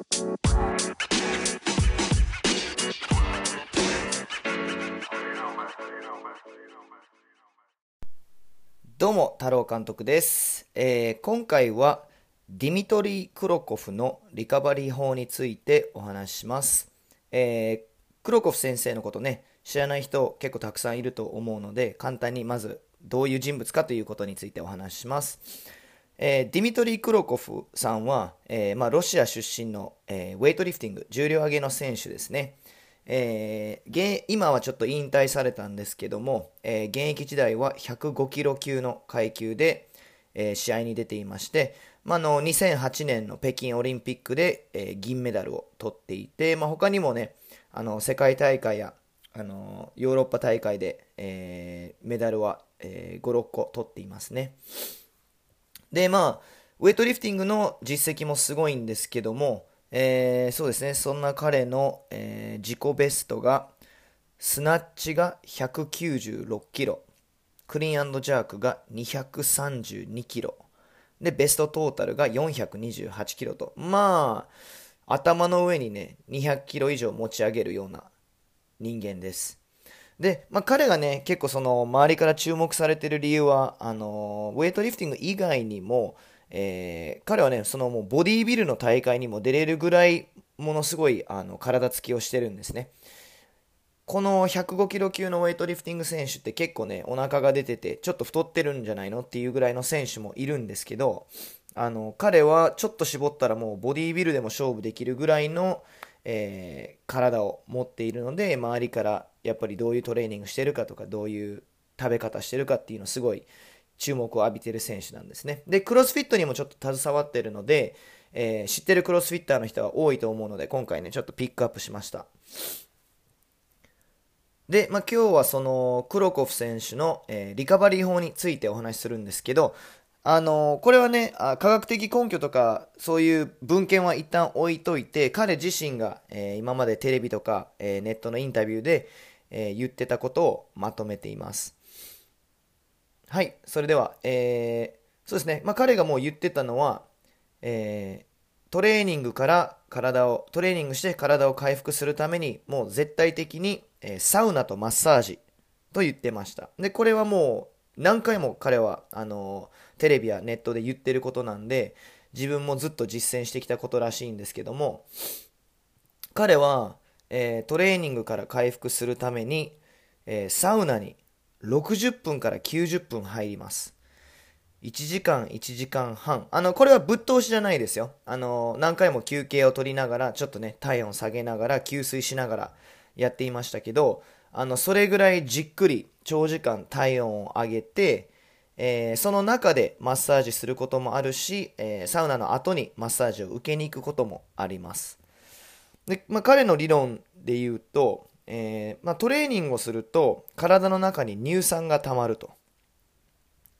どうも、太郎監督です。えー今回は、ディミトリー・クロコフのリカバリー法についてお話しします。えークロコフ先生のことね、知らない人結構たくさんいると思うので、簡単にまずどういう人物かということについてお話しします。えーディミトリー・クロコフさんは、えーまあ、ロシア出身の、えーウェイトリフティング、重量挙げの選手ですね。えー今はちょっと引退されたんですけども、え現役時代は105キロ級の階級で、え試合に出ていまして、まあ、あの2008年の北京オリンピックで、え銀メダルを取っていて、まあ、他にもねあの世界大会やあのヨーロッパ大会で、えメダルは、えー5、6個取っていますね。で、まあ、ウェイトリフティングの実績もすごいんですけども、えーそうですね、そんな彼の、えー自己ベストが、スナッチが196キロ、クリーンジャークが232キロ、で、ベストトータルが428キロと、まあ、頭の上にね、200キロ以上持ち上げるような人間です。で、まあ、彼がね、結構その周りから注目されてる理由は、あのウェイトリフティング以外にも、えー彼はね、そのもうボディービルの大会にも出れるぐらい、ものすごいあの体つきをしてるんですね。この105キロ級のウェイトリフティング選手って結構ね、お腹が出てて、ちょっと太ってるんじゃないのっていうぐらいの選手もいるんですけど、あの、彼はちょっと絞ったらもうボディービルでも勝負できるぐらいの、えー体を持っているので、周りからやっぱりどういうトレーニングしてるかとか、どういう食べ方してるかっていうのすごい注目を浴びてる選手なんですね。で、クロスフィットにもちょっと携わってるので、えー知ってるクロスフィッターの人は多いと思うので、今回ね、ちょっとピックアップしました。で、まあ、今日はそのクロコフ選手の、えーリカバリー法についてお話しするんですけど、あのこれはね、科学的根拠とかそういう文献は一旦置いといて、彼自身が、えー今までテレビとか、えーネットのインタビューで、えー言ってたことをまとめています。はい、それでは、えそうですね、まあ、彼がもう言ってたのは、えトレーニングから体を、トレーニングして体を回復するために、もう絶対的に、えサウナとマッサージと言ってました。で、これはもう何回も彼は、あのテレビやネットで言ってることなんで、自分もずっと実践してきたことらしいんですけども、彼は、えートレーニングから回復するために、えーサウナに60分から90分入ります。1時間、1時間半。あの、これはぶっ通しじゃないですよ。あの、何回も休憩を取りながら、ちょっとね、体温下げながら、給水しながらやっていましたけど、あの、それぐらいじっくり長時間体温を上げて、えーその中でマッサージすることもあるし、えーサウナの後にマッサージを受けに行くこともあります。で、まあ、彼の理論で言うと、えーまあ、トレーニングをすると体の中に乳酸が溜まると。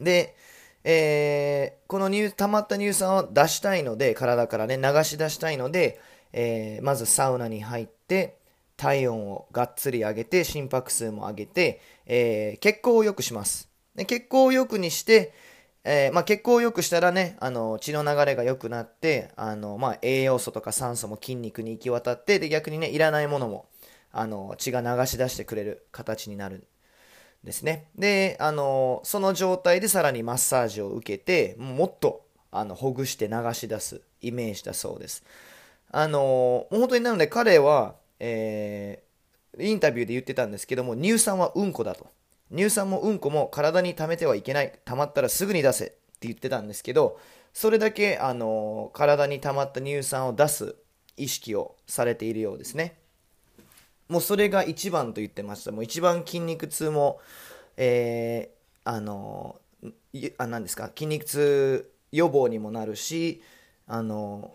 で、えこの乳溜まった乳酸を出したいので、体からね、流し出したいので、えまずサウナに入って、体温をがっつり上げて、心拍数も上げて、えー血行を良くします。で血行を良くにして、えーまあ、血行を良くしたらね、あの血の流れが良くなって、あのまあ、栄養素とか酸素も筋肉に行き渡って、で逆にね、いらないものもあの血が流し出してくれる形になるんですね。で、あのその状態でさらにマッサージを受けて、もっとあのほぐして流し出すイメージだそうです。あの本当になので彼は、えーインタビューで言ってたんですけども、乳酸はうんこだと。乳酸もうんこも体に溜めてはいけない。溜まったらすぐに出せって言ってたんですけど、それだけ、あの体に溜まった乳酸を出す意識をされているようですね。もうそれが一番と言ってました。もう一番筋肉痛も、えーあのいあ、何ですか、筋肉痛予防にもなるし、あの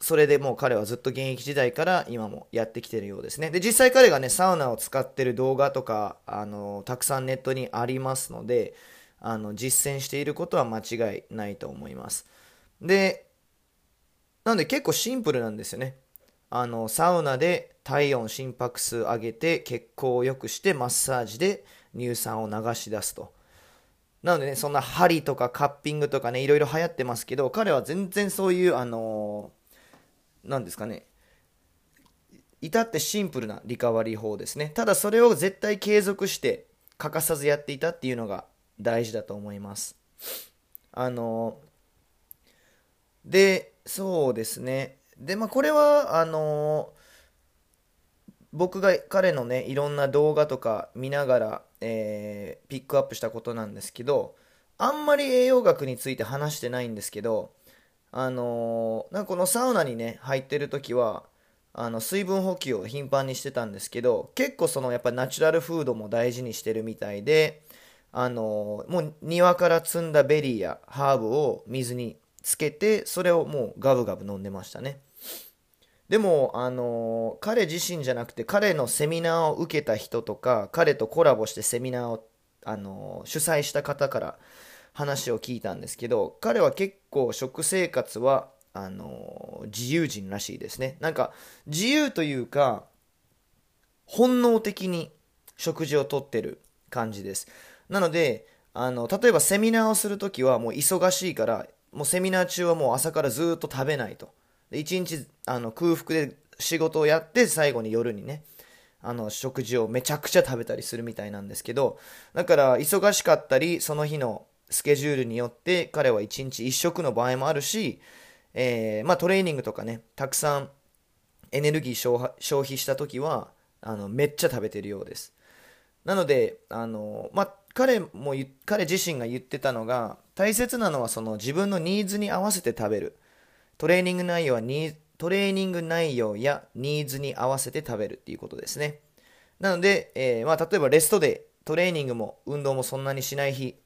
それでもう彼はずっと現役時代から今もやってきてるようですね。で、実際彼がね、サウナを使ってる動画とか、あの、たくさんネットにありますので、あの、実践していることは間違いないと思います。で、なので結構シンプルなんですよね。あの、サウナで体温、心拍数上げて、血行を良くして、マッサージで乳酸を流し出すと。なのでね、そんな針とかカッピングとかね、いろいろ流行ってますけど、彼は全然そういう、あの何ですかね。至ってシンプルなリカバリー法ですね。ただそれを絶対継続して欠かさずやっていたっていうのが大事だと思います。あのでそうですね。でまあこれはあの僕が彼のねいろんな動画とか見ながら、えー、ピックアップしたことなんですけどあんまり栄養学について話してないんですけどあのー、なんかこのサウナにね入ってる時はあの水分補給を頻繁にしてたんですけど結構そのやっぱナチュラルフードも大事にしてるみたいであのー、もう庭から摘んだベリーやハーブを水につけてそれをもうガブガブ飲んでましたね。でも、あのー、彼自身じゃなくて彼のセミナーを受けた人とか彼とコラボしてセミナーを、あのー、主催した方から話を聞いたんですけど彼は結構食生活はあの、自由人らしいですね。なんか自由というか本能的に食事をとってる感じです。なのであの例えばセミナーをするときはもう忙しいからもうセミナー中はもう朝からずっと食べないと。で1日あの空腹で仕事をやって最後に夜にねあの食事をめちゃくちゃ食べたりするみたいなんですけどだから忙しかったりその日のスケジュールによって彼は1日1食の場合もあるし、えー、まあ、トレーニングとかねたくさんエネルギー消費した時はあのめっちゃ食べてるようですなのであの、まあ、彼も彼自身が言ってたのが大切なのはその自分のニーズに合わせて食べるトレーニング内容はニトレーニング内容やニーズに合わせて食べるっていうことですね。なので、えー、まあ、例えばレストでトレーニングも運動もそんなにしない日、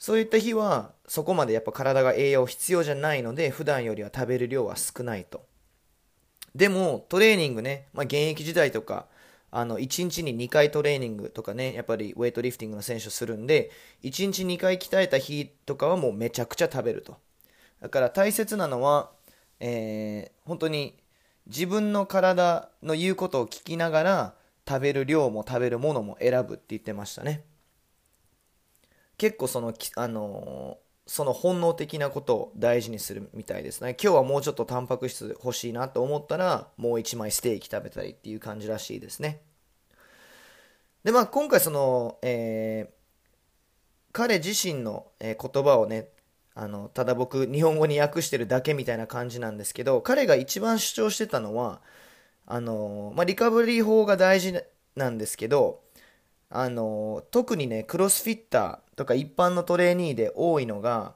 そういった日はそこまでやっぱ体が栄養必要じゃないので、普段よりは食べる量は少ないと。でも、トレーニングね、まあ、現役時代とか、あの、1日に2回トレーニングとかね、やっぱりウェイトリフティングの選手するんで、1日2回鍛えた日とかはもうめちゃくちゃ食べると。だから大切なのは、えー、本当に自分の体の言うことを聞きながら食べる量も食べるものも選ぶって言ってましたね結構その、あの、その本能的なことを大事にするみたいですね。今日はもうちょっとタンパク質欲しいなと思ったらもう1枚ステーキ食べたりっていう感じらしいですね。でまあ今回その、えー、彼自身の、言葉をねあのただ僕日本語に訳してるだけみたいな感じなんですけど彼が一番主張してたのはあの、まあ、リカバリー法が大事なんですけどあの特にねクロスフィッターとか一般のトレーニーで多いのが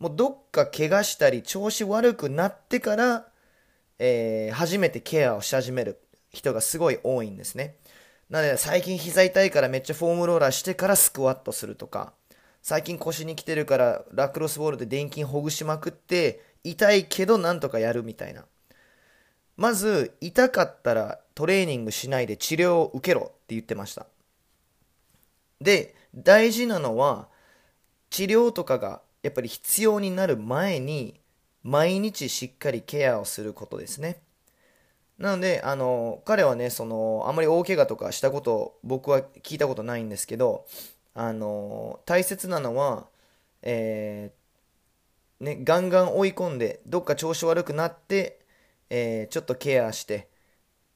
もうどっか怪我したり調子悪くなってから、えー、初めてケアをし始める人がすごい多いんですね。なので最近膝痛いからめっちゃフォームローラーしてからスクワットするとか最近腰に来てるからラクロスボールで電筋ほぐしまくって痛いけどなんとかやるみたいな。まず痛かったらトレーニングしないで治療を受けろって言ってました。で大事なのは治療とかがやっぱり必要になる前に毎日しっかりケアをすることですね。なのであの彼はねそのあまり大怪我とかしたこと僕は聞いたことないんですけどあの大切なのは、えー、ね、ガンガン追い込んでどっか調子悪くなって、えー、ちょっとケアして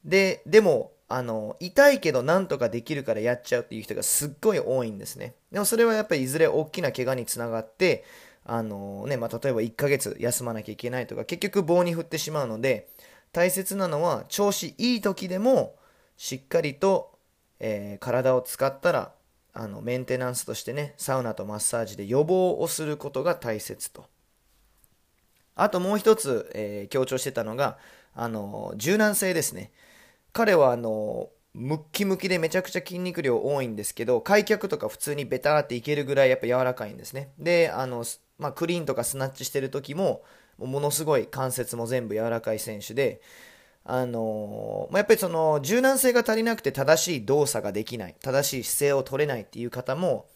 ででもあの痛いけどなんとかできるからやっちゃうっていう人がすっごい多いんですね。でもそれはやっぱりいずれ大きな怪我につながってあのねまあ、例えば1ヶ月休まなきゃいけないとか結局棒に振ってしまうので大切なのは調子いい時でもしっかりと、えー、体を使ったらあのメンテナンスとしてねサウナとマッサージで予防をすることが大切と。あともう一つ、えー、強調してたのがあの柔軟性ですね。彼はあのムッキムキでめちゃくちゃ筋肉量多いんですけど開脚とか普通にベターっていけるぐらいやっぱ柔らかいんですね。であの、まあ、クリーンとかスナッチしてる時もものすごい関節も全部柔らかい選手であのま、やっぱりその柔軟性が足りなくて正しい動作ができない正しい姿勢を取れないっていう方も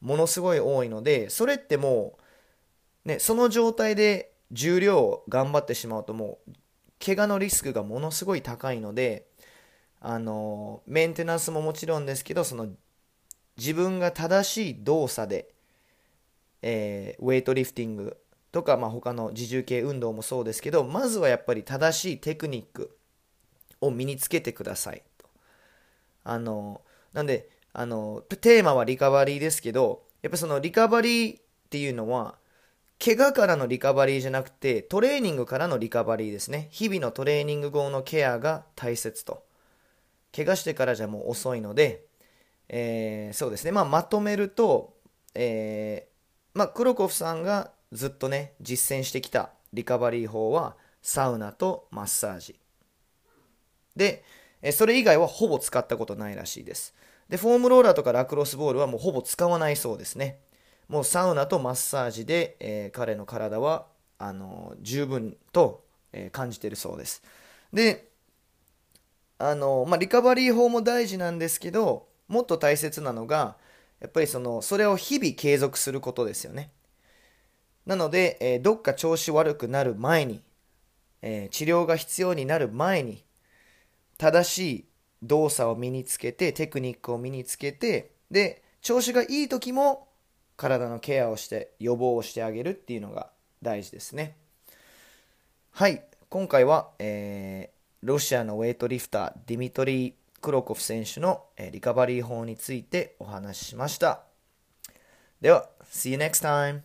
ものすごい多いのでそれってもう、ね、その状態で重量を頑張ってしまうともう怪我のリスクがものすごい高いのであのメンテナンスももちろんですけどその自分が正しい動作で、えー、ウェイトリフティングとか、まあ、他の自重系運動もそうですけどまずはやっぱり正しいテクニックを身につけてくださいと。あのなんであのテーマはリカバリーですけどやっぱそのリカバリーっていうのは怪我からのリカバリーじゃなくてトレーニングからのリカバリーですね。日々のトレーニング後のケアが大切と。怪我してからじゃもう遅いので、えー、そうですね、まあ、まとめると、えーまあ、クロコフさんがずっとね実践してきたリカバリー法はサウナとマッサージ。でそれ以外はほぼ使ったことないらしいです。でフォームローラーとかラクロスボールはもうほぼ使わないそうですね。もうサウナとマッサージで、えー、彼の体はあの十分と、えー、感じてるそうです。であの、まあ、リカバリー法も大事なんですけどもっと大切なのがやっぱりそのそれを日々継続することですよねなので、えー、どっか調子悪くなる前に、えー、治療が必要になる前に、正しい動作を身につけて、テクニックを身につけて、で、調子がいい時も体のケアをして、予防をしてあげるっていうのが大事ですね。はい、今回は、えー、ロシアのウェイトリフター、ディミトリー・クロコフ選手のリカバリー法についてお話ししました。では、See you next time!